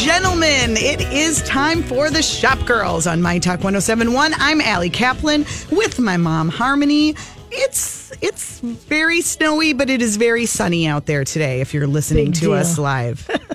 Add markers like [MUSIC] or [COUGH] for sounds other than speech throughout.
gentlemen, it is time for the Shop Girls on My Talk 1071. I'm Ali Kaplan with my mom, Harmony. It's it's very snowy, but it is very sunny out there today if you're listening Big to deal. us live. [LAUGHS]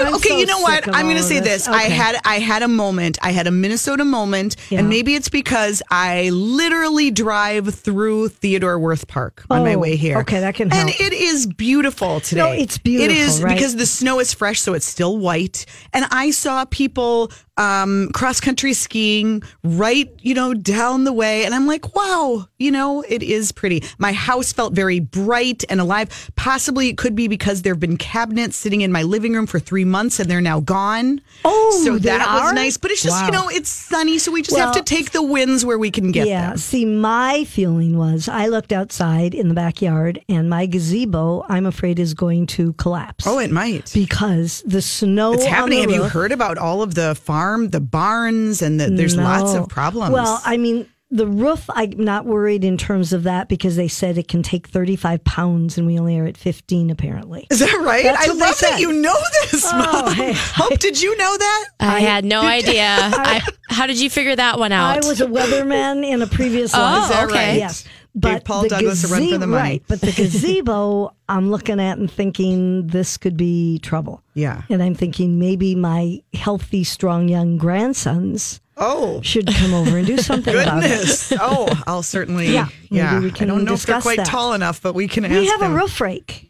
I'm okay, so you know what? I'm going to say this. this. I had I had a moment. I had a Minnesota moment, Yeah. and maybe it's because I literally drive through Theodore Wirth Park on my Oh, way here. okay, that can help. And it is beautiful today. it's beautiful, It is right? because the snow is fresh, so it's still white. And I saw people um, cross country skiing right, you know, down the way. And I'm like, wow, you know, it is pretty. My house felt very bright and alive. Possibly it could be because there have been cabinets sitting in my living room for three months and they're now gone. Oh, so that was nice. But it's just, you know, it's sunny. So we just have to take the winds where we can get yeah. them. See, my feeling was I looked outside in the backyard and my gazebo, I'm afraid, is going to collapse. Oh, it might. because the snow It's happening. Have you heard about all of the farm, the barns, and the, there's lots of problems? Well, I mean, the roof, I'm not worried in terms of that because they said it can take 35 pounds and we only are at 15 apparently. Is that right? That's I love that said. you know this, Oh, Mom. hey. [LAUGHS] Hope, did you know that? I had no [LAUGHS] idea. I, how did you figure that one out? I was a weatherman in a previous Oh, life. Is that okay. right? Yes. But Paul the Douglas a run for the money. Right, but the gazebo, [LAUGHS] I'm looking at and thinking this could be trouble. Yeah. And I'm thinking maybe my healthy, strong young grandsons Oh, should come over and do [LAUGHS] something about it. Oh, I'll certainly. Yeah, maybe yeah. we I can don't know if they're quite that. tall enough, but we can ask We have them. a roof rake.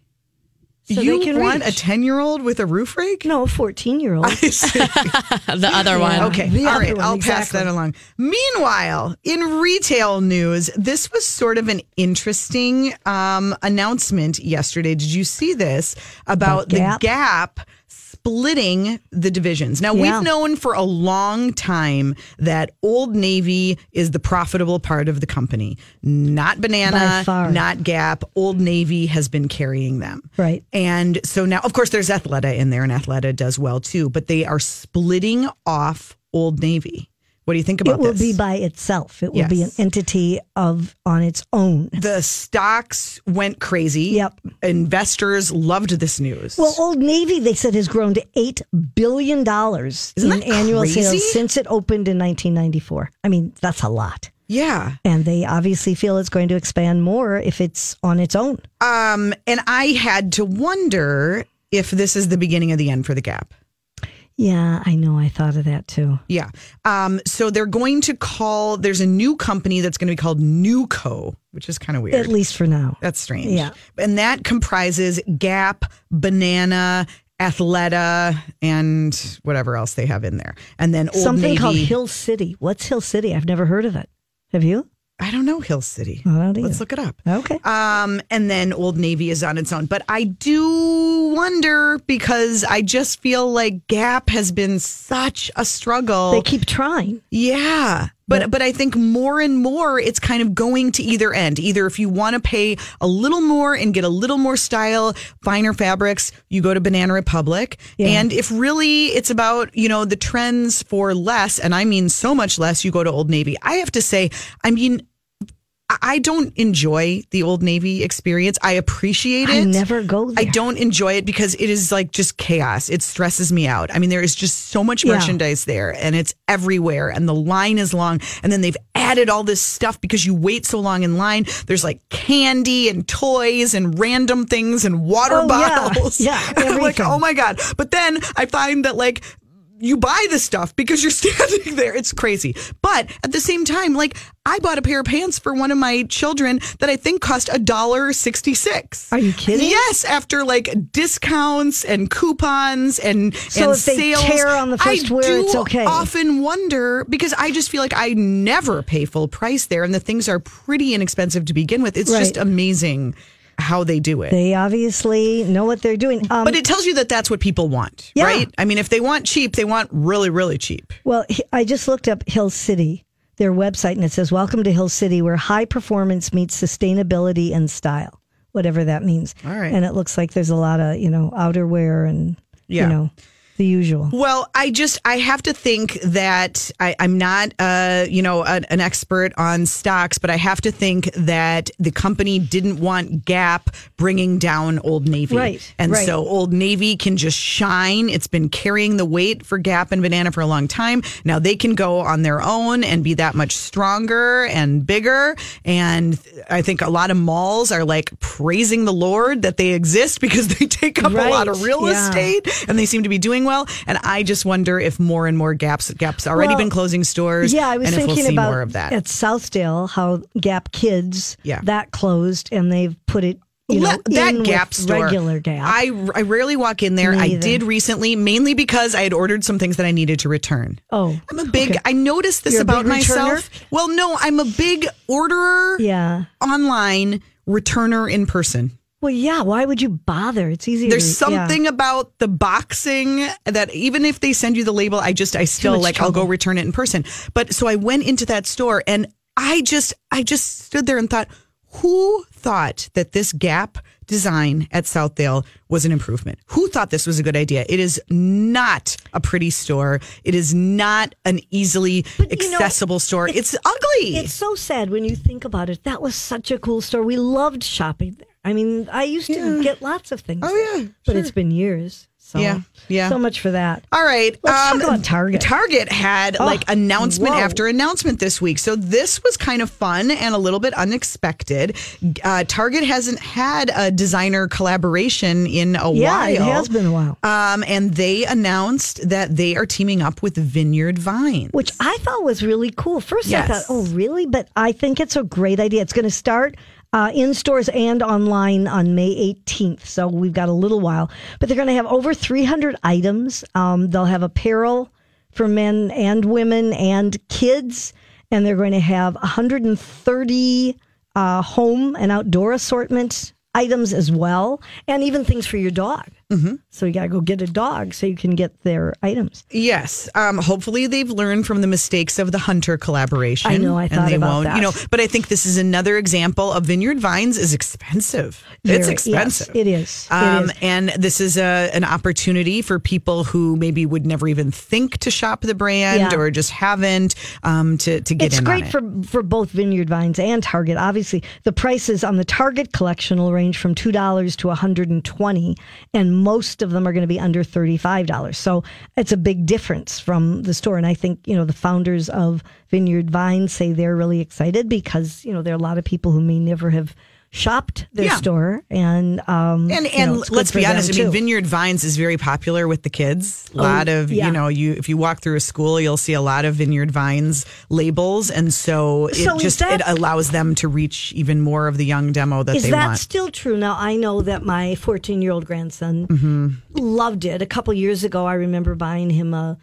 So you can want reach. a 10 year old with a roof rake? No, a 14 year old. [LAUGHS] the other one. Okay, The all other right, one, I'll pass that along. Meanwhile, in retail news, this was sort of an interesting um, announcement yesterday. Did you see this about, About Gap? the Gap splitting the divisions? Now, Yeah. we've known for a long time that Old Navy is the profitable part of the company, not Banana, not Gap. Old Navy has been carrying them. Right. And so now, of course, there's Athleta in there, and Athleta does well too, but they are splitting off Old Navy. What do you think about this? It will this? be by itself. It will be an entity of on its own. the stocks went crazy. Yep. Investors loved this news. Well, Old Navy, they said, has grown to $8 billion in annual crazy? sales since it opened in 1994. I mean, that's a lot. yeah. And they obviously feel it's going to expand more if it's on its own. Um, and I had to wonder if this is the beginning of the end for the Gap. Yeah, I know. I thought of that too. Yeah. Um, so they're going to call, there's a new company that's going to be called Newco, which is kind of weird. At least for now. That's strange. Yeah. And that comprises Gap, Banana, Athleta, and whatever else they have in there. And then Old Something Navy. called Hill City. What's Hill City? I've never heard of it. Have you? I don't know Hill City. Let's look it up. Okay. Um, and then Old Navy is on its own. But I do wonder because I just feel like Gap has been such a struggle. They keep trying. Yeah. But but I think more and more it's kind of going to either end. Either if you want to pay a little more and get a little more style, finer fabrics, you go to Banana Republic. Yeah. And if really it's about, you know, the trends for less, and I mean so much less, you go to Old Navy. I have to say, I mean, I- don't enjoy the Old Navy experience. I appreciate it. I never go I don't enjoy it because it is like just chaos. It stresses me out. I mean, there is just so much Yeah. merchandise there and it's everywhere and the line is long. And then they've added all this stuff because you wait so long in line. There's like candy and toys and random things and water Oh, yeah. bottles. Yeah, [LAUGHS] And I'm like, oh my God. But then I find that like, you buy the stuff because you're [LAUGHS] standing there. It's crazy. But at the same time, like I bought a pair of pants for one of my children that I think cost a dollar sixty six. Are you kidding? Yes, after like discounts and coupons and So and if they sales. tear on the first I wear, do it's okay. Often wonder because I just feel like I never pay full price there, and the things are pretty inexpensive to begin with. It's just amazing how they do it. They obviously know what they're doing. Um, but it tells you that that's what people want, Yeah. right? I mean, if they want cheap, they want really, really cheap. Well, I just looked up Hill City, their website, and it says, Welcome to Hill City, where high performance meets sustainability and style, whatever that means. All right. And it looks like there's a lot of, you know, outerwear and, Yeah. you know, the usual. Well, I just I have to think that I, I'm not uh you know an, an expert on stocks, but I have to think that the company didn't want Gap bringing down Old Navy, Right, And right. so Old Navy can just shine. It's been carrying the weight for Gap and Banana for a long time. Now they can go on their own and be that much stronger and bigger. And I think a lot of malls are like praising the Lord that they exist [LAUGHS] because they take up a lot of real yeah. estate and they seem to be doing well. And I just wonder if more and more Gaps Gaps already Well, been closing stores. Yeah, I was and if thinking we'll see about more of that. at Southdale how Gap Kids Yeah. that closed and they've put it you know that in Gap store, regular Gap. I, I rarely walk in there. I did recently, mainly because I had ordered some things that I needed to return. oh, I'm a big. okay. I noticed this You're about returner? myself. Well, no, I'm a big orderer yeah. online, returner in person. Well, yeah. Why would you bother? It's easier. There's to, yeah. something about the boxing that even if they send you the label, I just I still like I'll go return it in person. But so I went into that store and I just I just stood there and thought, who thought that this Gap design at Southdale was an improvement? Who thought this was a good idea? It is not a pretty store. It is not an easily But, you know, accessible store. It's, ugly. It's so sad when you think about it. That was such a cool store. We loved shopping. I mean, I used to get lots of things. Oh, yeah, but it's been years. So, Yeah, yeah. So much for that. All right. um, Let's talk about Target. Target had Oh, like announcement whoa. after announcement this week. So this was kind of fun and a little bit unexpected. Uh, Target hasn't had a designer collaboration in a Yeah, while. it has been a while. Um, and they announced that they are teaming up with Vineyard Vines. which I thought was really cool. First, I Yes. thought, oh, really? But I think it's a great idea. It's going to start uh, in stores and online on May 18th. So we've got a little while. But they're going to have over 300 items. Um, they'll have apparel for men and women and kids. And they're going to have 130 uh, home and outdoor assortment items as well, and even things for your dog. Mm-hmm. So you got to go get a dog so you can get their items. Yes. Um, hopefully they've learned from the mistakes of the Hunter collaboration. I know, I and thought they about won't, that. You know, but I think this is another example of Vineyard Vines is expensive. it's expensive. Yes, it is. Um, is. And this is a, an opportunity for people who maybe would never even think to shop the brand Yeah. or just haven't um, to, to get It's great it. for for both Vineyard Vines and Target. Obviously, the prices on the Target collection will range from two dollars to one hundred and twenty, and most of them are going to be under thirty five dollars. So it's a big difference from the store. And I think you know the founders of Vineyard Vines say they're really excited because you know there are a lot of people who may never have shopped their Yeah. store, and um, And you and know, let's be honest. I mean. Vineyard Vines is very popular with the kids. A lot of Oh, yeah. you know, you if you walk through a school, you'll see a lot of Vineyard Vines labels, and so it So just that- it allows them to reach even more of the young demo that Is they that want. still true? Now I know that my 14 year old grandson Mm-hmm. loved it. A couple years ago, I remember buying him a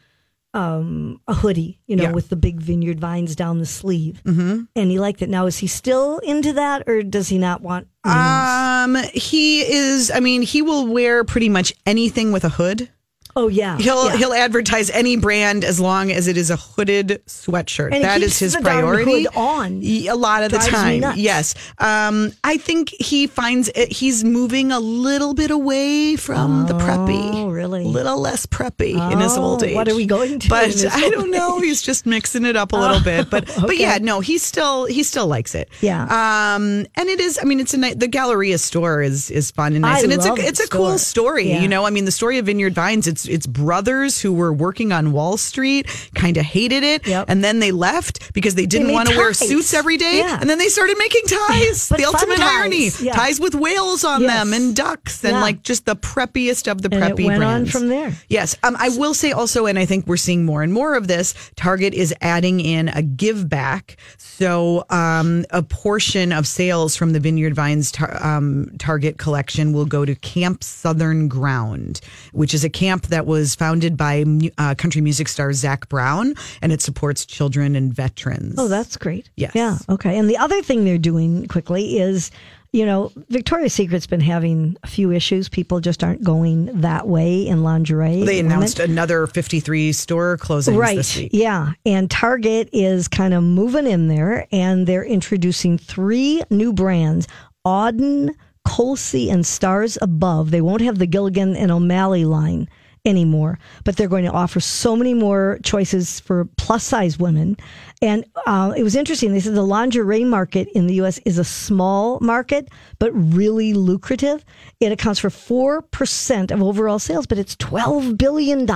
um, a hoodie, you know, Yeah. with the big vineyard vines down the sleeve, mm-hmm. and he liked it. Now, is he still into that, or does he not want? Um, he is. I mean, he will wear pretty much anything with a hood. Oh yeah, He'll yeah. he'll advertise any brand as long as it is a hooded sweatshirt. And that is his priority. on. a lot of the time, yes. Um, I think he finds it, he's moving a little bit away from the preppy. Oh, really? A little less preppy in his Oh, old age. what are we going to But [LAUGHS] I don't know. He's just mixing it up a little bit. But [LAUGHS] but yeah, no, he still he still likes it. Yeah. Um, and it is. I mean, it's a the Galleria store is is fun and nice, I and it's a it's a cool story. Yeah. You know, I mean, the story of Vineyard Vines. It's it's brothers who were working on Wall Street, kind of hated it, Yep. and then they left because they didn't want to wear suits every day, Yeah. and then they started making ties. The ultimate ties. irony: Yeah. ties with whales on Yes. them and ducks, and Yeah. like just the preppiest of the And preppy went on brands. from there. Yes. Um, I will say also, and I think we're seeing more and more of this, Target is adding in a give back. So um, a portion of sales from the Vineyard Vines tar- um, Target collection will go to Camp Southern Ground, which is a camp that was founded by uh, country music star Zac Brown, and it supports children and veterans. Oh, that's great. Yes. Yeah. Okay. And the other thing they're doing quickly is, you know, Victoria's Secret's been having a few issues. People just aren't going that way in lingerie. They announced another 53 store closings Right. this week. Yeah. And Target is kind of moving in there and they're introducing three new brands Auden, Colsie, and Stars Above. They won't have the Gilligan and O'Malley line anymore, but they're going to offer so many more choices for plus size women. And uh, it was interesting. They said the lingerie market in the U.S. is a small market, but really lucrative. It accounts for 4% of overall sales, but it's $12 billion.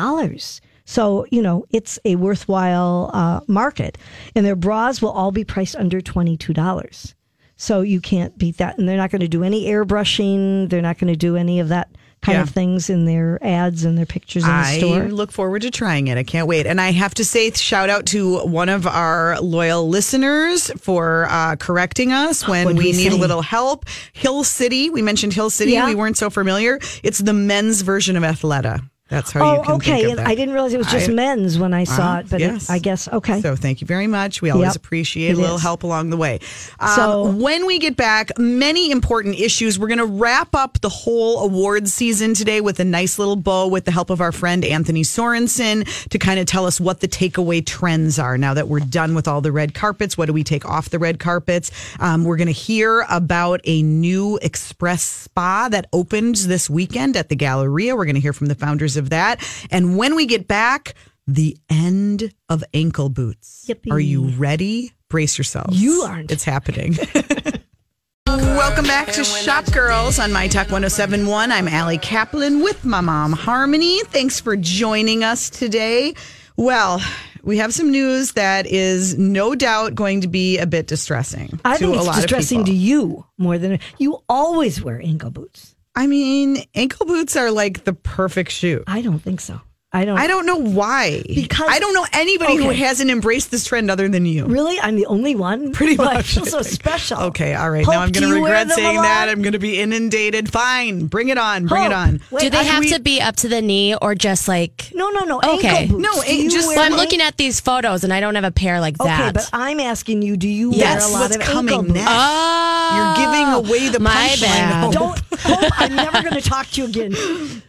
So, you know, it's a worthwhile uh, market. And their bras will all be priced under $22. So you can't beat that. And they're not going to do any airbrushing. They're not going to do any of that kind Yeah. of things in their ads and their pictures in the I store. look forward to trying it. I can't wait. And I have to say, shout out to one of our loyal listeners for uh, correcting us [GASPS] when What'd we we need a little help. Hill City, we mentioned Hill City. Yeah. We weren't so familiar. It's the men's version of Athleta. That's how you Oh, can okay. think of that. I didn't realize it was just I- men's when I saw Uh, it, but it- yes. I guess okay. So thank you very much. We always Yep, appreciate it a little is. help along the way. Um, So- when we get back, many important issues. We're going to wrap up the whole awards season today with a nice little bow with the help of our friend Anthony Sorenson to kind of tell us what the takeaway trends are now that we're done with all the red carpets. What do we take off the red carpets? Um, we're going to hear about a new express spa that opened this weekend at the Galleria. We're going to hear from the founders of that. And when we get back, the end of ankle boots. Yippee. Are you ready? Brace yourselves. You aren't. It's happening. [LAUGHS] Welcome back to Shop Girls on My Talk 1071. I'm Ali Kaplan with my mom, Harmony. Thanks for joining us today. Well, we have some news that is no doubt going to be a bit distressing I think a it's lot distressing to you more than you always wear ankle boots. I mean, ankle boots are like the perfect shoe. I don't think so. I don't. I don't know why. Because- I don't know anybody who hasn't embraced this trend other than you. Really, I'm the only one. Pretty But I much. feel so [LAUGHS] special. Okay, all right. Hope, now I'm going to regret saying that. I'm going to be inundated. Fine, bring it on. Bring it on. Wait, Do they have we- to be up to the knee or just like? No, no, no. Okay. Ankle boots. No, Do it- you just- Well, I'm looking at these photos and I don't have a pair like Okay, that. Okay, but I'm asking you: Do you Yes. wear a lot What's of coming ankle boots? next? oh, You're giving away the my punchline. bad. Don't. Hope, I'm never going to talk to you again.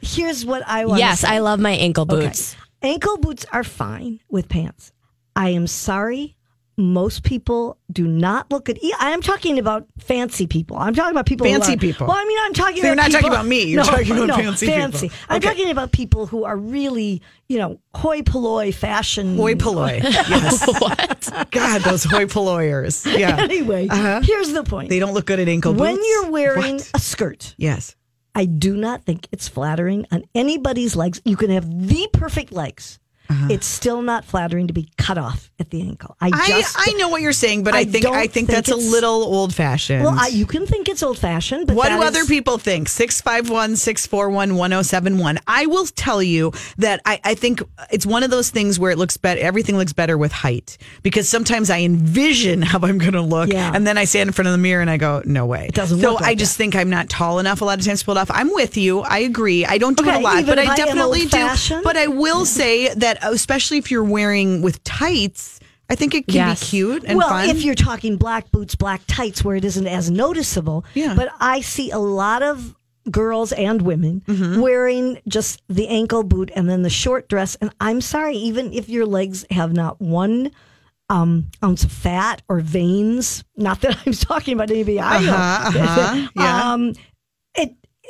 Here's what I want. Yes, say. I love my ankle Okay. Ankle boots are fine with pants. I am sorry. Most people do not look at. I am talking about fancy people. I'm talking about people. who Fancy are- people. Well, I mean, I'm talking. So you're not talking about me. You're [LAUGHS] No, talking about no, fancy people. fancy. I'm Okay. talking about people who are really, you know, hoi polloi fashion. Hoi polloi. Yes. [LAUGHS] what? God, those hoi polloyers. [LAUGHS] Yeah. Anyway, uh-huh. here's the point. They don't look good at ankle boots. when you're wearing What? a skirt, Yes. I do not think it's flattering on anybody's legs. You can have the perfect legs. Uh-huh. It's still not flattering to be cut off at the ankle. I I, just I know what you're saying, but I, I think I think, think that's a little old fashioned. well, I, you can think it's old fashioned, but What do other people think? 651 641 1071. I will tell you that I, I think it's one of those things where it looks better, everything looks better with height because sometimes I envision [LAUGHS] how I'm going to look Yeah. and then I stand in front of the mirror and I go, no way. It doesn't So like I just that. think I'm not tall enough a lot of times to pull it off. I'm with you. I agree. I don't do it a lot, but I I definitely do. But I will say that, especially if you're wearing with tights, I think it can Yes. be cute and well, fun. if you're talking black boots, black tights, where it isn't as noticeable. Yeah. But I see a lot of girls and women Mm-hmm. wearing just the ankle boot and then the short dress. And I'm sorry, even if your legs have not one um, ounce of fat or veins, not that [LAUGHS] I'm talking about anybody I know. Uh-huh, uh-huh, [LAUGHS] yeah. um,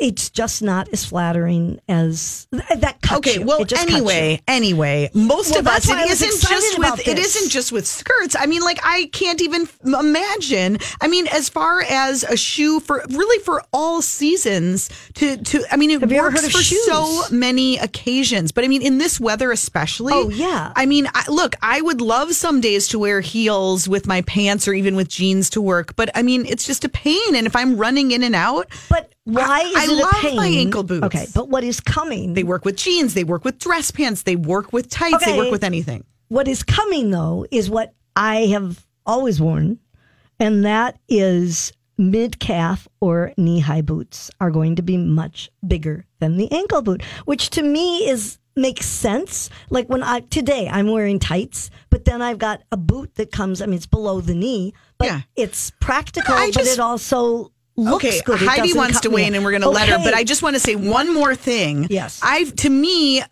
it's just not as flattering as that cuts Okay, you. well, It just cuts you. anyway, anyway, most Well, of us, it isn't just with this. isn't just with skirts. I mean, like I can't even imagine. I mean, as far as a shoe for really for all seasons to to. I mean, it Have works heard for shoes? so many occasions. But I mean, in this weather especially. Oh, yeah. I mean, I, look, I would love some days to wear heels with my pants or even with jeans to work. But I mean, it's just a pain. And if I'm running in and out, But why I- is I it a love pain? my ankle boots. Okay, but what is coming? they work with jeans, they work with dress pants, they work with tights, they work with anything. what is coming though is what I have always worn, and that is mid calf or knee high boots are going to be much bigger than the ankle boot, which to me is makes sense. Like when I today I'm wearing tights, but then I've got a boot that comes. I mean, it's below the knee, but Yeah. it's practical, I but just- it also looks okay, good. It Heidi wants to weigh in, and we're going to let her. But I just want to say one more thing. Yes. I've to me,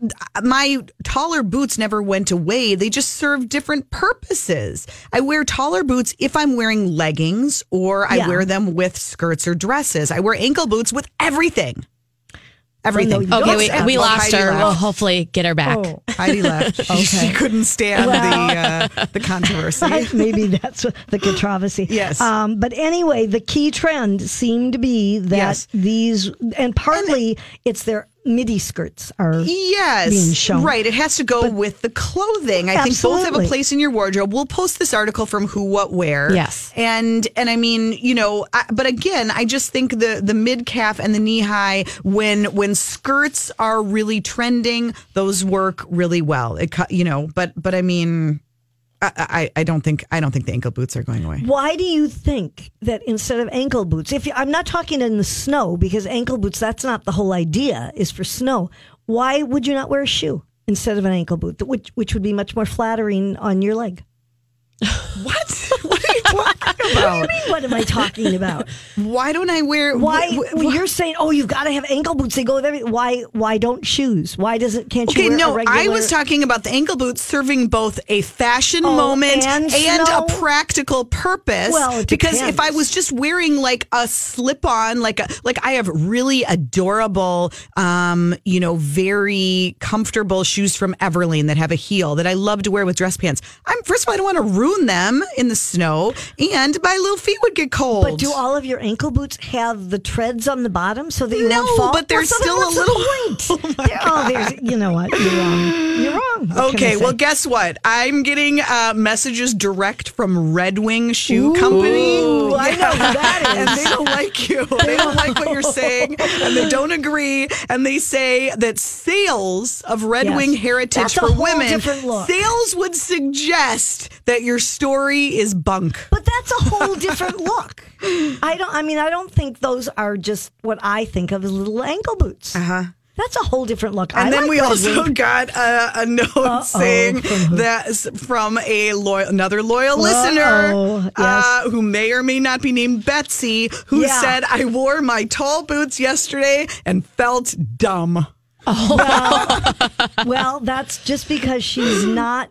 my taller boots never went away. They just serve different purposes. I wear taller boots if I'm wearing leggings, or I Yeah. wear them with skirts or dresses. I wear ankle boots with everything. Everything. no, Okay, we, we lost Heidi her. left. We'll hopefully get her back. Oh. Heidi left. [LAUGHS] She, she couldn't stand the uh, the controversy. [LAUGHS] Maybe that's what- the controversy. Yes. Um, but anyway, the key trend seemed to be that Yes. these, and partly it's their midi skirts are. Yes, being shown. right. It has to go with the clothing. I think both have a place in your wardrobe. We'll post this article from Who What Wear. Yes. and and I mean, you know, I, but again, I just think the the mid calf and the knee high when when skirts are really trending, those work really well. It cut, you know, but but I mean. I, I, I don't think I don't think the ankle boots are going away. Why do you think that instead of ankle boots, if you, I'm not talking in the snow because ankle boots, that's not the whole idea, is for snow. Why would you not wear a shoe instead of an ankle boot, which which would be much more flattering on your leg? [LAUGHS] What? [LAUGHS] what are you talking about? What am I talking about? Why don't I wear? Why wh- wh- you're saying, oh, you've got to have ankle boots? They go with everything. Why? Why don't shoes? Why does it? Can't you Okay, wear no, a regular? I was talking about the ankle boots serving both a fashion Oh, moment and and, a practical purpose. Well, it because if I was just wearing like a slip on, like a like I have really adorable, um, you know, very comfortable shoes from Everlane that have a heel that I love to wear with dress pants. I'm first of all, I don't want to ruin them in the snow, and my little feet would get cold. But do all of your ankle boots have the treads on the bottom so that you No, won't fall? but they're Well, still a little- point? They're- [LAUGHS] oh, there's. You know what? You're wrong. You're wrong. What Okay, well, guess what? I'm getting uh, messages direct from Red Wing Shoe Company. Ooh, I know who that [LAUGHS] is. And they don't like you. [LAUGHS] They don't like what you're saying, and they don't agree. And they say that sales of Red Yes. Wing heritage That's for women, sales would suggest that your story is bunk. But that's a whole different [LAUGHS] look. I don't. I mean, I don't think those are just what I think of as little ankle boots. Uh huh. That's a whole different look. And I then like we Red also Wing. [LAUGHS] got a, a note saying [LAUGHS] from who? that from a loyal, another loyal listener Uh-oh, yes. uh, who may or may not be named Betsy, who Yeah. said, I wore my tall boots yesterday and felt dumb. Well, that's just because she's not.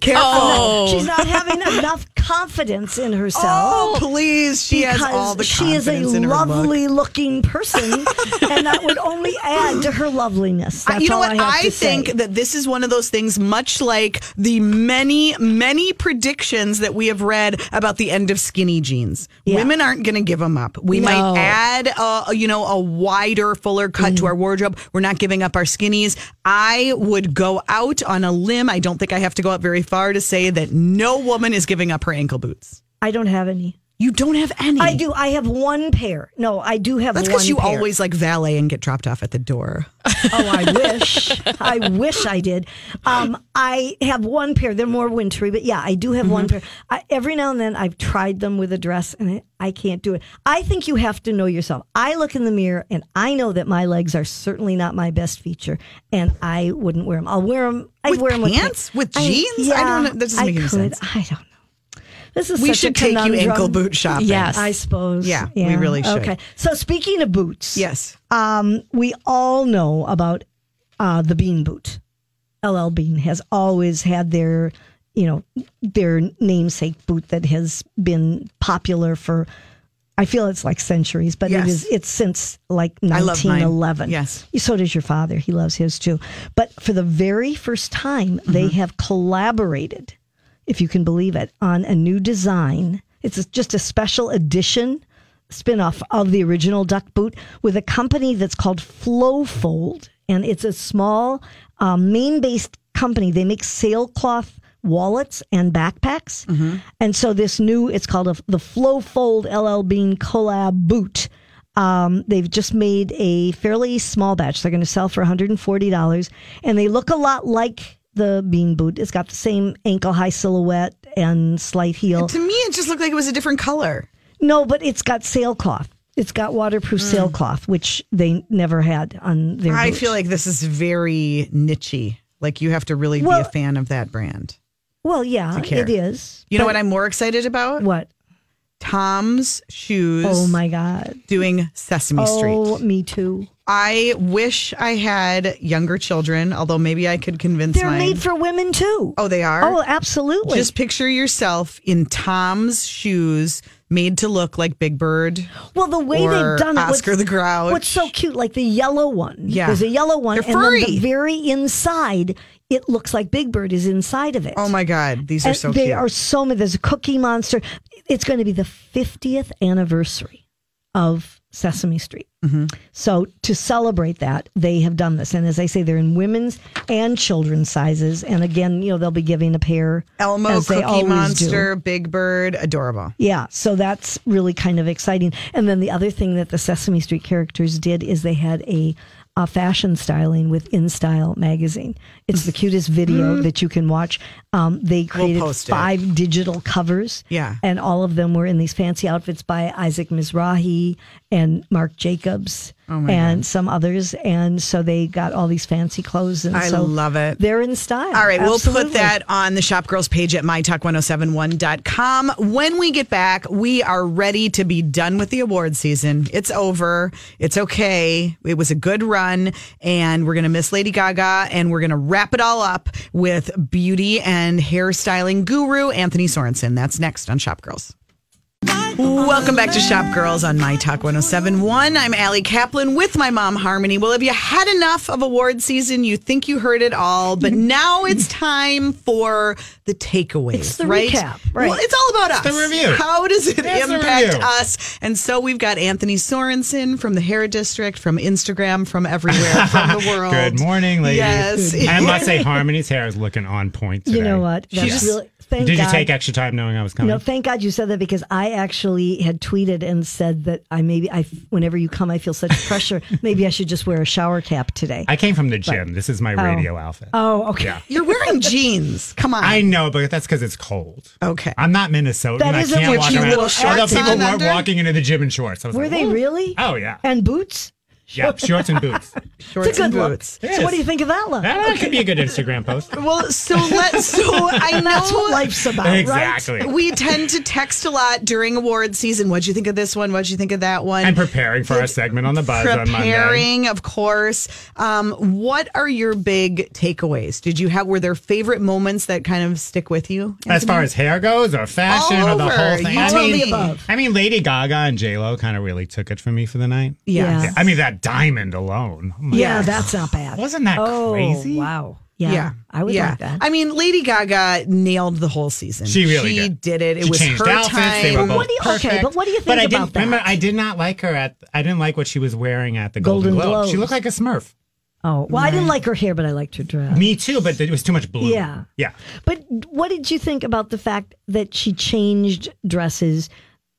Careful. Oh. She's not having enough confidence in herself. Oh, please. She has all the she is a her look. lovely looking person, [LAUGHS] and that would only add to her loveliness. That's you know what? I, I, think say. that this is one of those things, much like the many, many predictions that we have read about the end of skinny jeans. Yeah. Women aren't going to give them up. We No. might add, a, you know, a wider, fuller cut Mm. to our wardrobe. We're not giving up our skinnies. I would go out on a limb. I don't think I have to go out very far to say that no woman is giving up her ankle boots. I don't have any. You don't have any. I do. I have one pair. No, I do have That's one because you pair. always like valet and get dropped off at the door. Oh, I wish. I wish I did. Um, I have one pair. They're more wintry, but yeah, I do have one Mm-hmm. pair. I, every now and then I've tried them with a dress and I, I can't do it. I think you have to know yourself. I look in the mirror and I know that my legs are certainly not my best feature and I wouldn't wear them. I'll wear them. I With wear them pants? with, With jeans? I don't know. That doesn't I make any could. sense. I don't know. This is We such a should take you ankle boot shopping. Yes. I suppose. Yeah, we really should. Okay. So speaking of boots, Yes. um, we all know about uh, the Bean Boot. LL Bean has always had their, you know, their namesake boot that has been popular for. I feel it's like centuries, but Yes. it is. It's since like I love mine. 1911. Yes. So does your father. He loves his too. But for the very first time, they Mm-hmm. have collaborated, if you can believe it, on a new design. It's just a special edition spin-off of the original duck boot with a company that's called Flowfold. And it's a small, um, Maine-based company. They make sailcloth wallets and backpacks. And so this new, it's called a, the Flowfold LL Bean collab boot. Um, they've just made a fairly small batch. They're going to sell for $140, and they look a lot like the bean boot. It's got the same ankle high silhouette and slight heel. To me, it just looked like it was a different color. No, but it's got sailcloth. It's got waterproof hmm. sailcloth, which they never had on their. I feel like this is very nichey. Like you have to really be a fan of that brand. Well, yeah, it is. You know what I'm more excited about? What? Tom's shoes Oh my god! doing Sesame Street. Oh, me too. I wish I had younger children, although maybe I could convince them They're mine. made for women too. oh, they are? Oh, absolutely. Just picture yourself in Tom's shoes made to look like Big Bird. Well, the way they've done it, Oscar what's- the Grouch. What's so cute, like the yellow one. Yeah. there's a yellow one, They're and then the very inside, it looks like Big Bird is inside of it. Oh my God, these are And so they cute. are so many. There's a Cookie Monster. It's going to be the 50th anniversary of Sesame Street. Mm-hmm. So to celebrate that, they have done this, and as I say, they're in women's and children's sizes. And again, you know, they'll be giving a pair Elmo, Cookie always do. Monster, Big Bird, adorable. Yeah, so that's really kind of exciting. And then the other thing that the Sesame Street characters did is they had a, a fashion styling with In Style magazine. It's the cutest video that you can watch. Um, they created it. five digital covers. Yeah. And all of them were in these fancy outfits by Isaac Mizrahi and Marc Jacobs Oh and some others. And so they got all these fancy clothes. And I so love it. They're in style. All right, we'll put that on the Shop Girls page at mytalk1071.com. When we get back, we are ready to be done with the award season. It's over. It's okay. It was a good run, and we're going to miss Lady Gaga, and we're going to wrap it all up with beauty and hairstyling guru Anthony Sorenson. That's next on Shop Girls. Welcome back to Shop Girls on My Talk 1071. I'm Ali Kaplan with my mom, Harmony. Well, have you had enough of award season? You think you heard it all, but mm-hmm. now it's time for the takeaways, It's the right? recap, right. Well, it's all about us. the review. How does it It's impact us? And so we've got Anthony Sorenson from the Hair District, from Instagram, from everywhere, [LAUGHS] from the world. Good morning, ladies. Yes. [LAUGHS] I must say, Harmony's hair is looking on point today. You know what? That's just- really, thank Did God. you take extra time knowing I was coming? No, thank God you said that because I actually had tweeted and said that I maybe I whenever you come I feel such pressure. [LAUGHS] maybe I should just wear a shower cap today. I came from the gym. This is my oh. radio outfit. oh, okay. Yeah. You're wearing jeans. Come on. I know, but that's because it's cold. Okay. I'm not Minnesotan. That I isn't can't what walk you around. little Although shorts people on were under? walking into the gym in shorts. I was Were like, they really? Oh yeah, And boots? Yeah, shorts and boots. [LAUGHS] Shorts It's a and good look. boots. It So what is. do you think of that look? That could be a good Instagram post. [LAUGHS] Well, so let's. So I know [LAUGHS] That's what life's about, exactly. right? we tend to text a lot during award season. What'd you think of this one? What'd you think of that one? And preparing for our segment on the buzz on Monday. Preparing, of course. Um, what are your big takeaways? Did you have were there favorite moments that kind of stick with you? As far as hair goes, or fashion, All or the over. whole thing. You I tell mean, me. above. I mean, Lady Gaga and J Lo kind of really took it for me for the night. yeah. Yeah. I mean, that diamond alone. Oh Yeah, Yeah. that's not bad. Wasn't that oh, crazy? Wow. Yeah, Yeah, I would yeah. like that. I mean, Lady Gaga nailed the whole season. She really she did. it. It She was changed her outfits. time. They were both What you- okay, perfect. but what do you think but I about didn't, Remember. I did not like her at. I didn't like what she was wearing at the Golden, Golden Globe. She looked like a Smurf. oh, well, I didn't like her hair, but I liked her dress. Me too, but it was too much blue. Yeah. yeah. But what did you think about the fact that she changed dresses?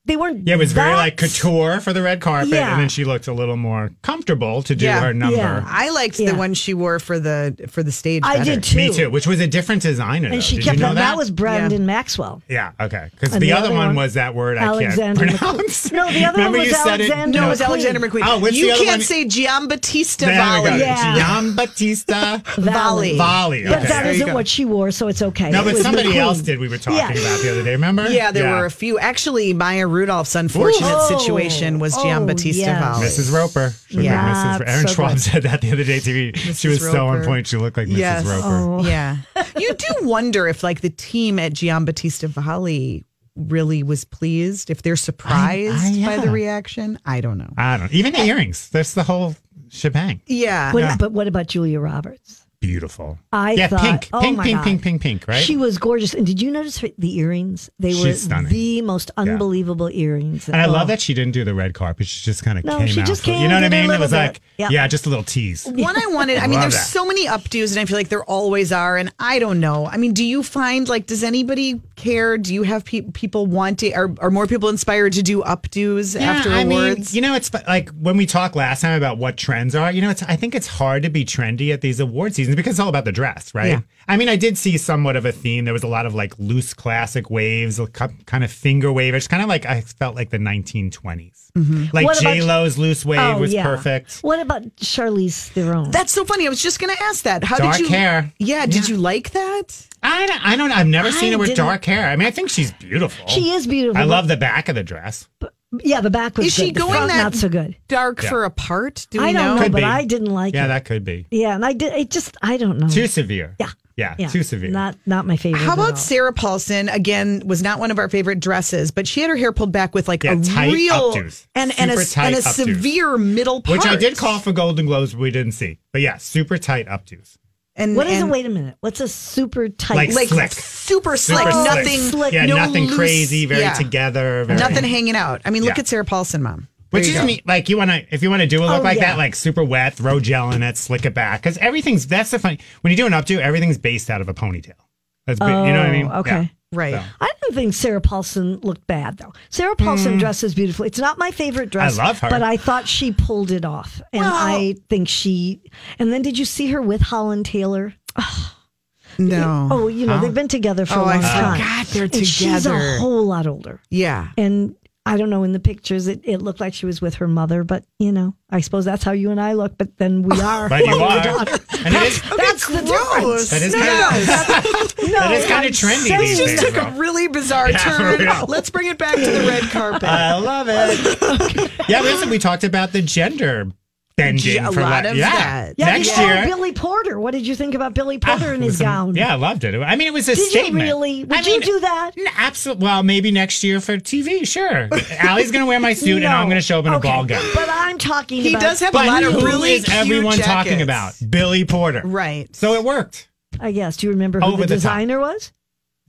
They weren't. Yeah, it was very like couture for the red carpet, Yeah. and then she looked a little more comfortable to do Yeah. her number. Yeah. I liked Yeah. the one she wore for the for the stage. I better. did too. Me too, which was a different designer. though. And she Did kept you know that. that. That was Brandon Maxwell. Yeah, okay. Because the, the other, other one, one- was that word Alexander I McQueen. can't pronounce. No, the other one was Alexander it? No, it was McQueen. Alexander McQueen. Oh, what's you the other can't one? say Giambattista There. Valli. Yeah. Giambattista [LAUGHS] Volley. Volley. But Okay. that There you isn't what she wore, so it's okay. no, but somebody else did. We were talking about the other day. Remember? Yeah, there were a few. Actually, Maya Rudolph's unfortunate situation was Oh, Giambattista yes. Valli. Mrs. Roper. Yeah. like Mrs. Aaron So Schwab good. said that the other day too. She was so on point. She looked like Mrs. Yes. Roper. Oh. Yeah. you do wonder if like the team at Giambattista Valli really was pleased, if they're surprised I- by the reaction. I don't know. I don't. Even the earrings. That's the whole shebang. Yeah. What- But what about Julia Roberts? Beautiful. I yeah, thought, pink, oh pink, pink, God. pink, pink, pink. Right. She was gorgeous. And did you notice her, the earrings? They were stunning. the most unbelievable earrings. and I Oh. love that she didn't do the red carpet. She just kind of No, came she out. just for- came, you know what I mean? It was bit. like, Yeah. yeah. just a little tease. One I wanted, I mean, there's that. so many updos, and I feel like there always are. And I don't know. I mean, do you find like, does anybody care? Do you have pe- people wanting, are, are more people inspired to do updos after I awards? mean, you know, it's like when we talked last time about what trends are. You know, it's I think it's hard to be trendy at these award seasons because it's all about the dress, right? Yeah. I mean, I did see somewhat of a theme. There was a lot of like loose classic waves, a kind of finger wave. It's kind of like I felt like the 1920s. Mm-hmm. Like What about- J Lo's loose wave Oh, was yeah. perfect. What about Charlize Theron? That's so funny. I was just going to ask that. How Dark did you? hair. Yeah. Did you like that? I don't, I don't. I've never seen her with didn't- dark hair. I mean, I think she's beautiful. she is beautiful. I love the back of the dress. Yeah, the back was Is she good. The going front, that not so good. Dark Yeah. for a part? Do we I don't know, know? But be. I didn't like Yeah, it. that could be yeah, and I did. It just, I don't know. too severe. yeah, Yeah, Yeah, too severe. Not not my favorite. How about Sarah Paulson? Again, was not one of our favorite dresses, but she had her hair pulled back with like Yeah, a tight real updos. and and a, Super tight and a updos. severe middle part. Which I did call for Golden Globes, but we didn't see. But yeah, super tight updos. And What is and it? Wait a minute. What's a super tight? Like Like slick. super slick, Super nothing, Slick. Yeah, no nothing loose- crazy, very yeah. together. Very, nothing hanging out. I mean, look Yeah. at Sarah Paulson, mom. There Which you is go. neat. Like you want to, if you want to do a look Oh, like yeah. that, like super wet, throw gel in it, slick it back, because everything's that's the funny. When you do an updo, everything's based out of a ponytail. That's ba- you know what I mean? Oh, okay. Yeah. Right. So. I don't think Sarah Paulson looked bad though. Sarah Paulson hmm. dresses beautifully. It's not my favorite dress. I love her. but I thought she pulled it off, and I think she. And then did you see her with Holland Taylor? [SIGHS] No. Oh, you know they've been together for Oh, a I long time. forgot they're And she's together. a whole lot older, Yeah. and I don't know. In the pictures, it, it looked like she was with her mother, but you know, I suppose that's how you and I look. But then we [LAUGHS] are. But you mother and are. daughter. And it is, That's the difference. that is No, kind no. of, [LAUGHS] No, that is kind of trendy saying these just days. took though. a really bizarre Yeah, turn. real. Let's bring it back to the red [LAUGHS] carpet. I love it. yeah, listen, we talked about the gender bending A for lot la- of yeah. that. Yeah, Next you year, saw Billy Porter. What did you think about Billy ah, Porter in It his gown? Yeah, I loved it. I mean, it was a Did statement. you really? Would I mean, you do that? Absolutely. Well, maybe next year for TV. Sure. [LAUGHS] Ali's going to wear my suit, and I'm going to show up in a ball gown. But I'm talking he about. does have a lot of who really is cute everyone talking about? Billy Porter. Right. So it worked. I guess. Do you remember who Over the the top. designer was?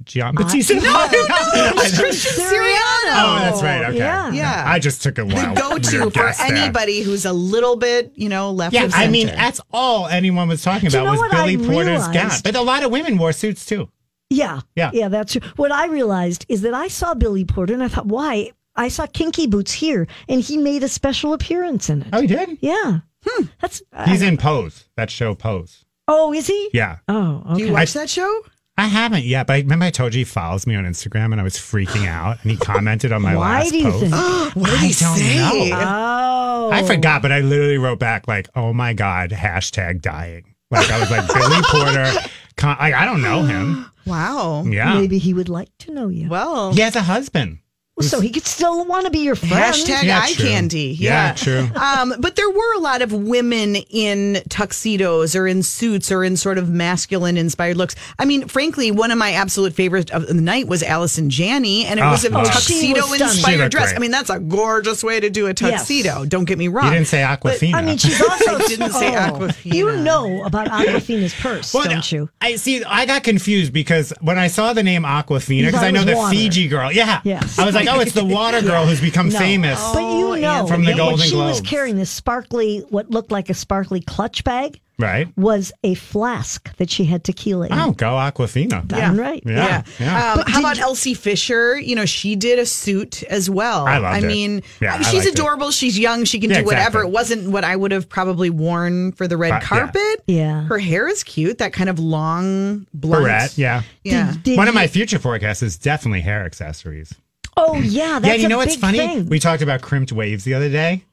Gian Battista. No, [LAUGHS] no, it was Christian Siriano. Oh, that's right. Okay. Yeah. Yeah. I just took a while. The go-to for guess there. anybody who's a little bit, you know, left Yeah, of I mean, that's all anyone was talking Do you about know was what I Billy Porter's gown. realized? But a lot of women wore suits too. Yeah. Yeah. Yeah, that's true. What I realized is that I saw Billy Porter and I thought, why? I saw Kinky Boots here and he made a special appearance in it. Oh, he did? Yeah. Hmm. That's. He's I- in Pose, that show Pose. oh, is he? Yeah. Oh, Do you watch that show? I haven't yet, but I remember I told you he follows me on Instagram and I was freaking out and he commented on my Why last do you post. think? [GASPS] What did I he don't say? know. Oh. I forgot, but I literally wrote back like, "Oh my god!" Hashtag dying. Like I was like Billy [LAUGHS] Porter. Con- like I don't know him. Wow. Yeah, Maybe he would like to know you. Well, he has a husband. So he could still want to be your friend. hashtag Yeah, eye true. candy. Yeah, Yeah, true. Um, but there were a lot of women in tuxedos or in suits or in sort of masculine inspired looks. I mean, frankly, one of my absolute favorites of the night was Allison Janney, and it Oh, was a wow. tuxedo was inspired dress. great. I mean, that's a gorgeous way to do a tuxedo. Don't get me wrong. You didn't say Awkwafina. I mean, she's [LAUGHS] also. Didn't say Oh, Awkwafina. You know about Awkwafina's purse, Well, don't you? I see. I got confused because when I saw the name Awkwafina, because I know the water. Fiji girl. Yeah. Yes. I was like, oh, it's the water girl who's become [LAUGHS] No. famous. But you know, From the that Golden what she was carrying this sparkly, what looked like a sparkly clutch bag, Right. was a flask that she had tequila in. Oh, go Awkwafina. Darn right. Yeah. yeah. Um, how about Elsie Fisher? You know, she did a suit as well. I loved it. mean, Yeah, I mean, I she's liked it. adorable. She's young. She can Yeah, do whatever. exactly. It wasn't what I would have probably worn for the red yeah. carpet. Yeah. Her hair is cute. That kind of long blunt. Barrette. Yeah. Yeah. Did One of my future forecasts is definitely hair accessories. Oh yeah, that's yeah, you a know what's funny? thing. We talked about crimped waves the other day.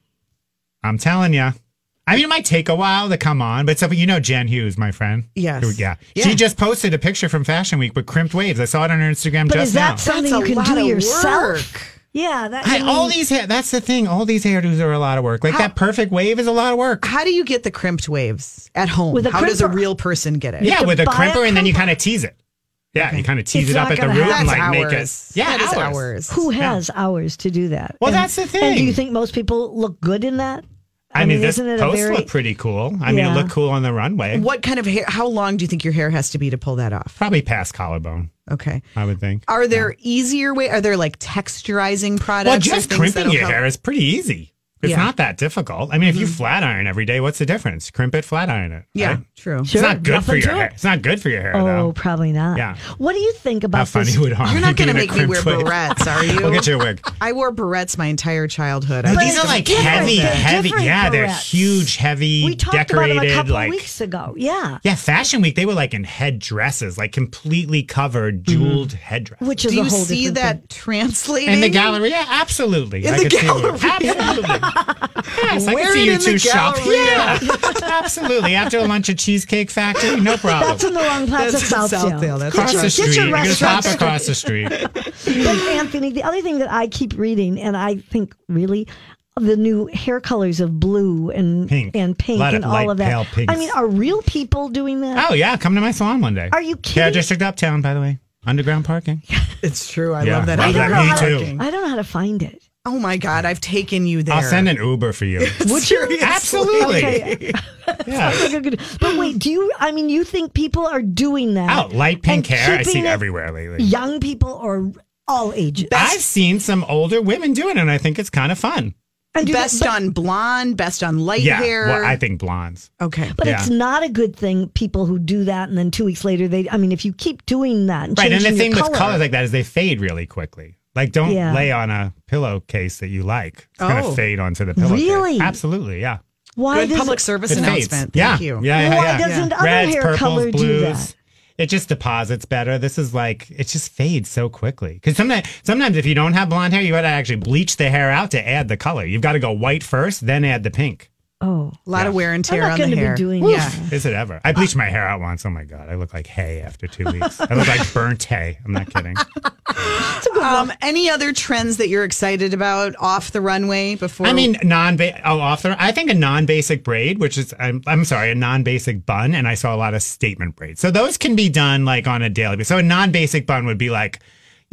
I'm telling you. I mean, it might take a while to come on, but so you know Jen Hughes, my friend. Yes. Who- yeah. Yeah. She just posted a picture from Fashion Week with crimped waves. I saw it on her Instagram but just is that now. something That's you can do yourself? work. Yeah, that I, I mean, all these hair, that's the thing. All these hairdos are a lot of work. Like How- that perfect wave is a lot of work. How do you get the crimped waves at home? With a How does a real person get it? Yeah, to with a buy a crimper and then you kind of tease it. Yeah, you kind of tease It's it up at the root and That's like make hours. it. Yeah, that is hours. hours. who has hours to do that? Well, And- that's the thing. And do you think most people look good in that? I, mean, this isn't it a post very looked pretty cool. I mean, Yeah. it looked cool on the runway. What kind of hair? How long do you think your hair has to be to pull that off? Probably past collarbone, Okay. I would think. Are there easier way? Are there like texturizing products? Well, or just crimping your help? hair is pretty easy. It's Yeah. Mm-hmm. not that difficult. I mean, if you flat iron every day, what's the difference? Crimp it, flat iron it. Yeah, right? true. Sure, It's not good for your hair. it. It's not good for your hair, Oh, though. probably not. Yeah. What do you think about How funny this? would harm You're not going going to to make me wear barrettes, are you? We'll get you a wig. I wore barrettes my entire childhood. But these are like don't heavy, They're heavy. different Yeah, they're huge, heavy, we talked decorated. about them a couple like weeks ago. Yeah, yeah, Fashion Week. They were like in head dresses, like completely covered, jeweled head dresses. which is Do you see that translating in the gallery, yeah, absolutely. In I the could see it. Absolutely. Yes, I Wear can see you two shop. gallery. Yeah, [LAUGHS] absolutely. After a lunch at Cheesecake Factory, no problem. That's in the wrong Plaza That's Southdale. Southdale, that's across the street. Get your You can restaurant hop across the street. But Anthony, the other thing that I keep reading, and I think really, the new hair colors of blue and Pink. and pink A and all light of that. pale pinks. I mean, are real people doing that? Oh yeah, come to my salon one day. Are you kidding? Yeah, District Uptown, by the way. Underground parking. It's true. I Yeah, love that. love that. underground Me too. I don't know how to find it. Oh my God, I've taken you there. I'll send an Uber for you. [LAUGHS] Would you? Absolutely. Okay. [LAUGHS] Yeah. Like a good- But wait, do you? I mean, you think people are doing that? Oh, light pink and hair. I see it it everywhere lately. Young people or all ages? I've seen some older women doing it, and I think it's kind of fun. And do that- Best but- on blonde, best on light Yeah, hair. well, I think blondes. okay. But Yeah. it's not a good thing. People who do that and then two weeks later they. I mean, if you keep doing that and Right, and the changing thing your with colors like that is they fade really quickly. Like, don't Yeah. lay on a pillowcase that you like. It's going Oh. to fade onto the pillowcase. Really? Absolutely, yeah. why Good public it- service It announcement. fades. Yeah. You. Yeah, yeah, Why yeah. doesn't other Reds, hair purples, color do that? It just deposits better. This is like it just fades so quickly. Because sometimes, sometimes if you don't have blonde hair, you got to actually bleach the hair out to add the color. You've got to go white first, then add the pink. Oh, A lot of wear and I'm tear not on going the to hair. be doing yeah. that. Is it ever? I bleached my hair out once. Oh my god, I look like hay after two weeks. I look like burnt hay. I'm not kidding. Um, any other trends that you're excited about off the runway before? I mean, non oh off the. I think a non basic braid, which is I'm, I'm sorry, a non basic bun, and I saw a lot of statement braids. So those can be done like on a daily basis. So a non basic bun would be like,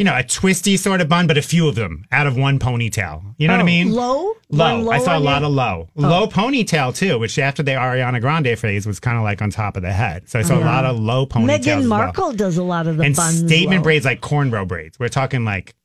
you know, a twisty sort of bun, but a few of them out of one ponytail. You know what I oh, mean? Low, Low. Low I saw a lot you? of low. Oh. Low ponytail too, which after the Ariana Grande phase was kind of like on top of the head. So I saw a lot of low ponytails. as Meghan. Markle does a lot of the and buns. statement low. braids like cornrow braids. We're talking like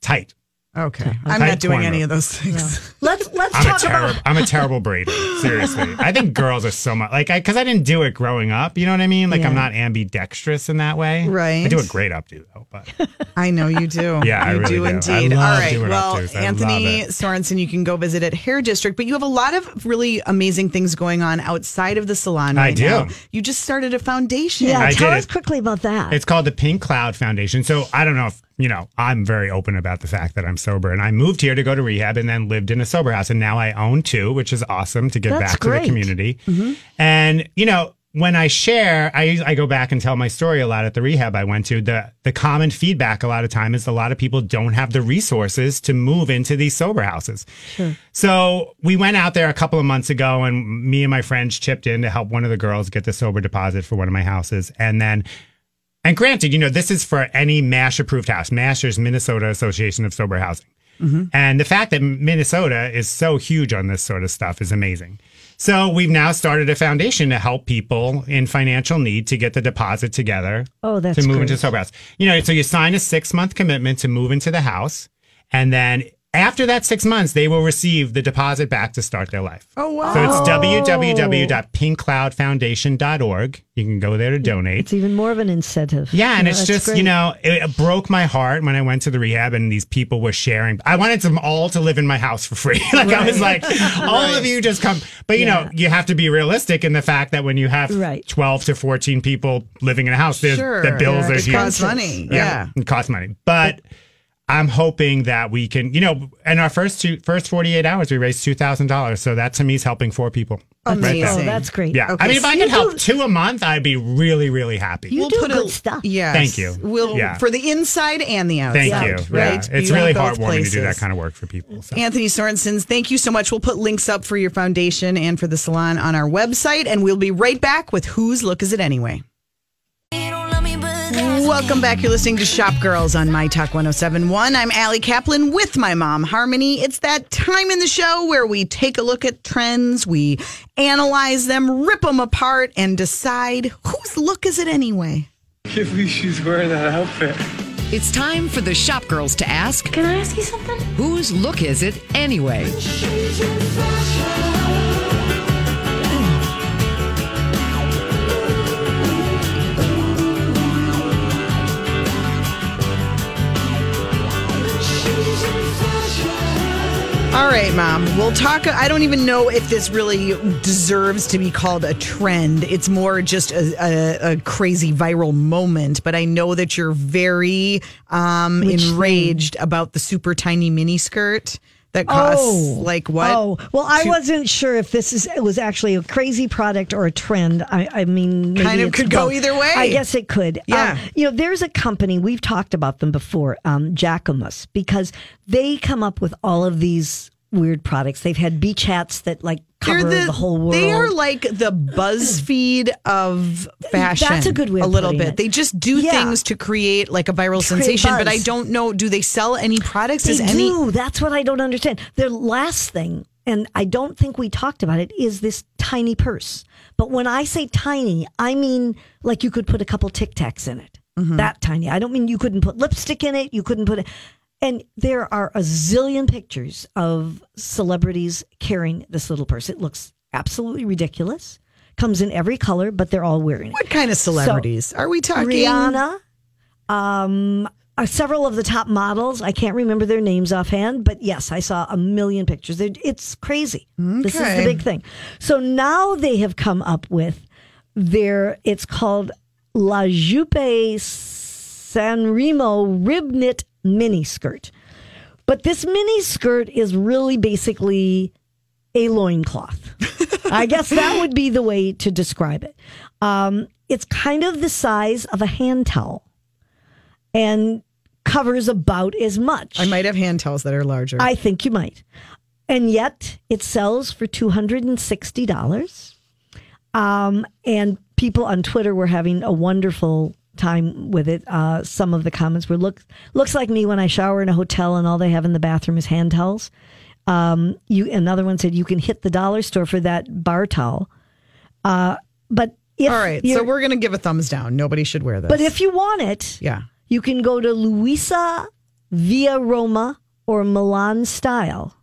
tight. Okay. I'm Tight not doing any of those things. Let's [LAUGHS] let's I'm a talk about. I'm a terrible braider. [LAUGHS] Seriously, I think girls are so much like I because I, didn't do it growing up. You know what I mean? Like I'm not ambidextrous in that way. Right. I do a great updo though, but [LAUGHS] I know you do. Yeah, I you really do do. I indeed. love All right. doing well, updos. Anthony love. Sorenson, you can go visit at Hair District, but you have a lot of really amazing things going on outside of the salon I right do. now. You just started a foundation. Yeah, I tell did us it. quickly about that. it's called the Pink Cloud Foundation. So I don't know if you know. I'm very open about the fact that I'm sober, and I moved here to go to rehab, and then lived in a sober house, and now I own two, which is awesome to give That's back to the community. Mm-hmm. And you know. When I share, I, I go back and tell my story a lot at the rehab I went to. The the common feedback a lot of time is a lot of people don't have the resources to move into these sober houses. Sure. So we went out there a couple of months ago, and me and my friends chipped in to help one of the girls get the sober deposit for one of my houses, and then and granted, you know, this is for any MASH approved house. MASH is Minnesota Association of Sober Housing. Mm-hmm. And the fact that Minnesota is so huge on this sort of stuff is amazing. So we've now started a foundation to help people in financial need to get the deposit together Oh, that's to move great. into sober house. You know, so you sign a six month commitment to move into the house, and then after that six months, they will receive the deposit back to start their life. Oh, wow. So it's www.pinkcloudfoundation.org. You can go there to donate. it's even more of an incentive. Yeah, and No, it's just, great. you know, it, it broke my heart when I went to the rehab and these people were sharing. I wanted them all to live in my house for free. [LAUGHS] like, I was like, [LAUGHS] all of you just come. But, you know, you have to be realistic in the fact that when you have Right. 12 to 14 people living in a house, Sure. the bills Yeah, are it huge. It costs money. Yeah. It costs money. But I'm hoping that we can, you know, in our first two, first 48 hours, we raised $2,000. So that to me is helping four people. Amazing. Right Oh, that's great. Yeah. Okay, I mean, if I so could you help two a month, I'd be really, really happy. You we'll do put good stuff. Yes. Thank you. We'll, Yeah. For the inside and the outside. Thank you. Right? Yeah. It's You really have both heartwarming to do that kind of work for people. So. Anthony Sorenson, thank you so much. We'll put links up for your foundation and for the salon on our website, and we'll be right back with Whose Look Is It Anyway? Welcome back. You're listening to Shop Girls on My Talk 1071. I'm Ali Kaplan with my mom, Harmony. It's that time in the show where we take a look at trends, we analyze them, rip them apart, and decide whose look is it anyway? can't believe she's wearing that outfit. It's time for the shop girls to ask Can I ask you something? whose look is it anyway? Mom. We'll talk. I don't even know if this really deserves to be called a trend. It's more just a, a, a crazy viral moment. But I know that you're very um, Which thing? enraged about the super tiny mini skirt that costs Oh. like what? Oh, well, I wasn't sure if this is it was actually a crazy product or a trend. I, I mean, Kind of could go either way. I guess it could. Yeah. Um, you know, there's a company we've talked about them before, um, Jacquemus, because they come up with all of these weird products. They've had beach hats that like cover the, whole world. They are like the BuzzFeed of fashion. [CLEARS THROAT] That's a good way A little bit. it. They just do Yeah. things to create like a viral sensation. But. I don't know. Do they sell any products? They Is any? do. That's what I don't understand. Their last thing, and I don't think we talked about it, is this tiny purse. But when I say tiny, I mean like you could put a couple Tic Tacs in it. Mm-hmm. That tiny. I don't mean you couldn't put lipstick in it. You couldn't put it. And there are a zillion pictures of celebrities carrying this little purse. It looks absolutely ridiculous. Comes in every color, but they're all wearing it. What kind of celebrities are we talking? Rihanna, um, uh, several of the top models. I can't remember their names offhand, but yes, I saw a million pictures. It's crazy. This is the big thing. So now they have come up with their. It's called La Jupe Sanremo rib knit mini skirt. But this mini skirt is really basically a loincloth. I [LAUGHS] guess that would be the way to describe it. Um, it's kind of the size of a hand towel and covers about as much. I might have hand towels that are larger. I think you might. And yet it sells for $260. Um, and people on Twitter were having a wonderful time with it. Uh, some of the comments were look looks like me when I shower in a hotel and all they have in the bathroom is hand towels. Um, you another one said you can hit the dollar store for that bar towel. Uh, but if All right, so we're gonna give a thumbs down. Nobody should wear this. but if you want it, yeah, you can go to Luisa Via Roma or Milan Style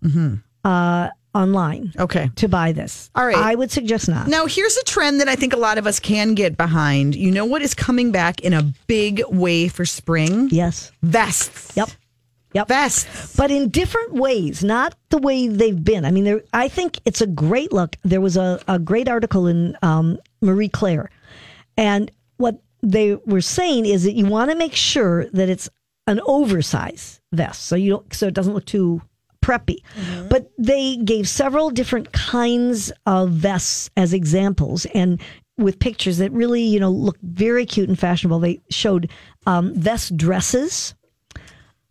uh, online okay. to buy this. All right. I would suggest not. Now, here's a trend that I think a lot of us can get behind. You know what is coming back in a big way for spring? Yes. Vests. Yep. Yep. Vests. But in different ways, not the way they've been. I mean, there, I think it's a great look. There was a, a great article in um, Marie Claire. And what they were saying is that you want to make sure that it's an oversize vest. So you don't, so it doesn't look too preppy. But they gave several different kinds of vests as examples and with pictures that really, you know, look very cute and fashionable. They showed um, vest dresses.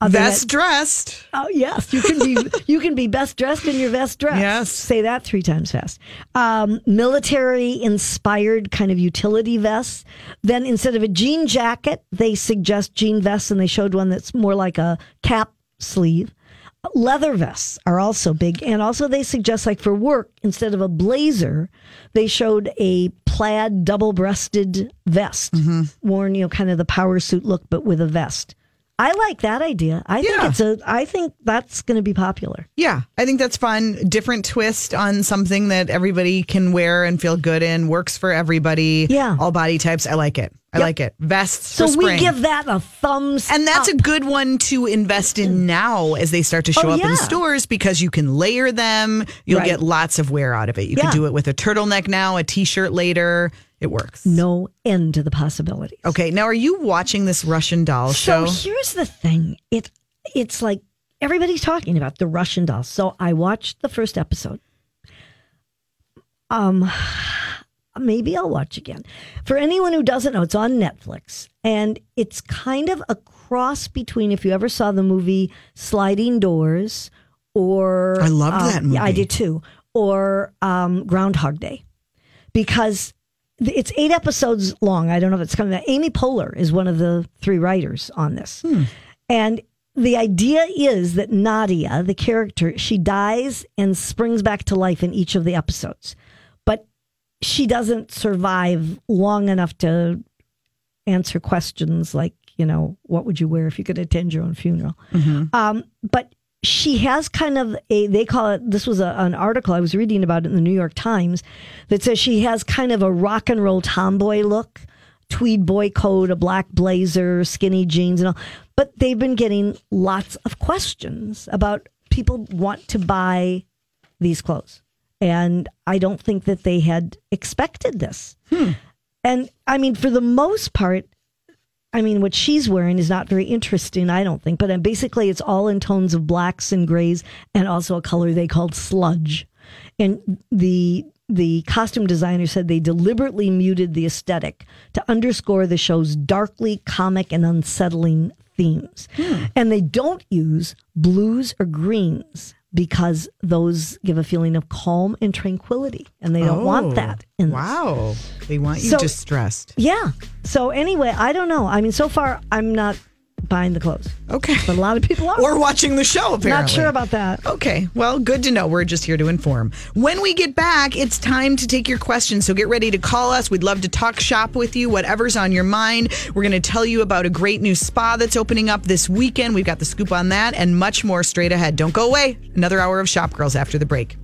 Uh, they Vest dressed. Oh yes, you can be [LAUGHS] you can be best dressed in your best dress. Yes. say that three times fast. Um, military inspired kind of utility vests. Then instead of a jean jacket, they suggest jean vests, and they showed one that's more like a cap sleeve. Leather vests are also big, and also they suggest like for work instead of a blazer, they showed a plaid double-breasted vest, mm-hmm. worn you know kind of the power suit look, but with a vest. I like that idea. I think it's a. I think that's going to be popular. Yeah, I think that's fun. Different twist on something that everybody can wear and feel good in. Works for everybody. Yeah. All body types. I like it. I Yep. like it. Vests. So we give that a thumbs. Up. And that's up. a good one to invest in now as they start to show Oh, up in stores because you can layer them. You'll Right. get lots of wear out of it. You Yeah. can do it with a turtleneck now, a t shirt later. It works. no end to the possibilities. Okay, now are you watching this Russian doll show? So here's the thing. It it's like everybody's talking about the Russian doll. So I watched the first episode. Um maybe I'll watch again. For anyone who doesn't know, it's on Netflix and it's kind of a cross between if you ever saw the movie Sliding Doors or I loved um, that movie. Yeah, I did too. Or um, Groundhog Day. Because it's eight episodes long. I don't know if it's coming out. Amy Poehler is one of the three writers on this. And the idea is that Nadia, the character, she dies and springs back to life in each of the episodes. But she doesn't survive long enough to answer questions like, you know, what would you wear if you could attend your own funeral? Um, but she has kind of a, they call it, this was a, an article I was reading about in the New York Times that says she has kind of a rock and roll tomboy look, tweed boy coat, a black blazer, skinny jeans, and all. But they've been getting lots of questions about people want to buy these clothes. And I don't think that they had expected this. Hmm. And I mean, for the most part, I mean, what she's wearing is not very interesting, I don't think. But uh, basically, it's all in tones of blacks and grays, and also a color they called sludge. And the the costume designer said they deliberately muted the aesthetic to underscore the show's darkly comic and unsettling themes. And they don't use blues or greens because those give a feeling of calm and tranquility, and they don't want oh, that. In this. Wow. They want you So- distressed. Yeah. So anyway, I don't know. I mean, so far I'm not buying the clothes, Okay. but a lot of people are. Or watching the show, apparently. not sure about that. Okay, well, good to know. We're just here to inform. When we get back, it's time to take your questions. So get ready to call us. We'd love to talk shop with you, whatever's on your mind. We're going to tell you about a great new spa that's opening up this weekend. We've got the scoop on that and much more straight ahead. Don't go away. Another hour of Shop Girls after the break.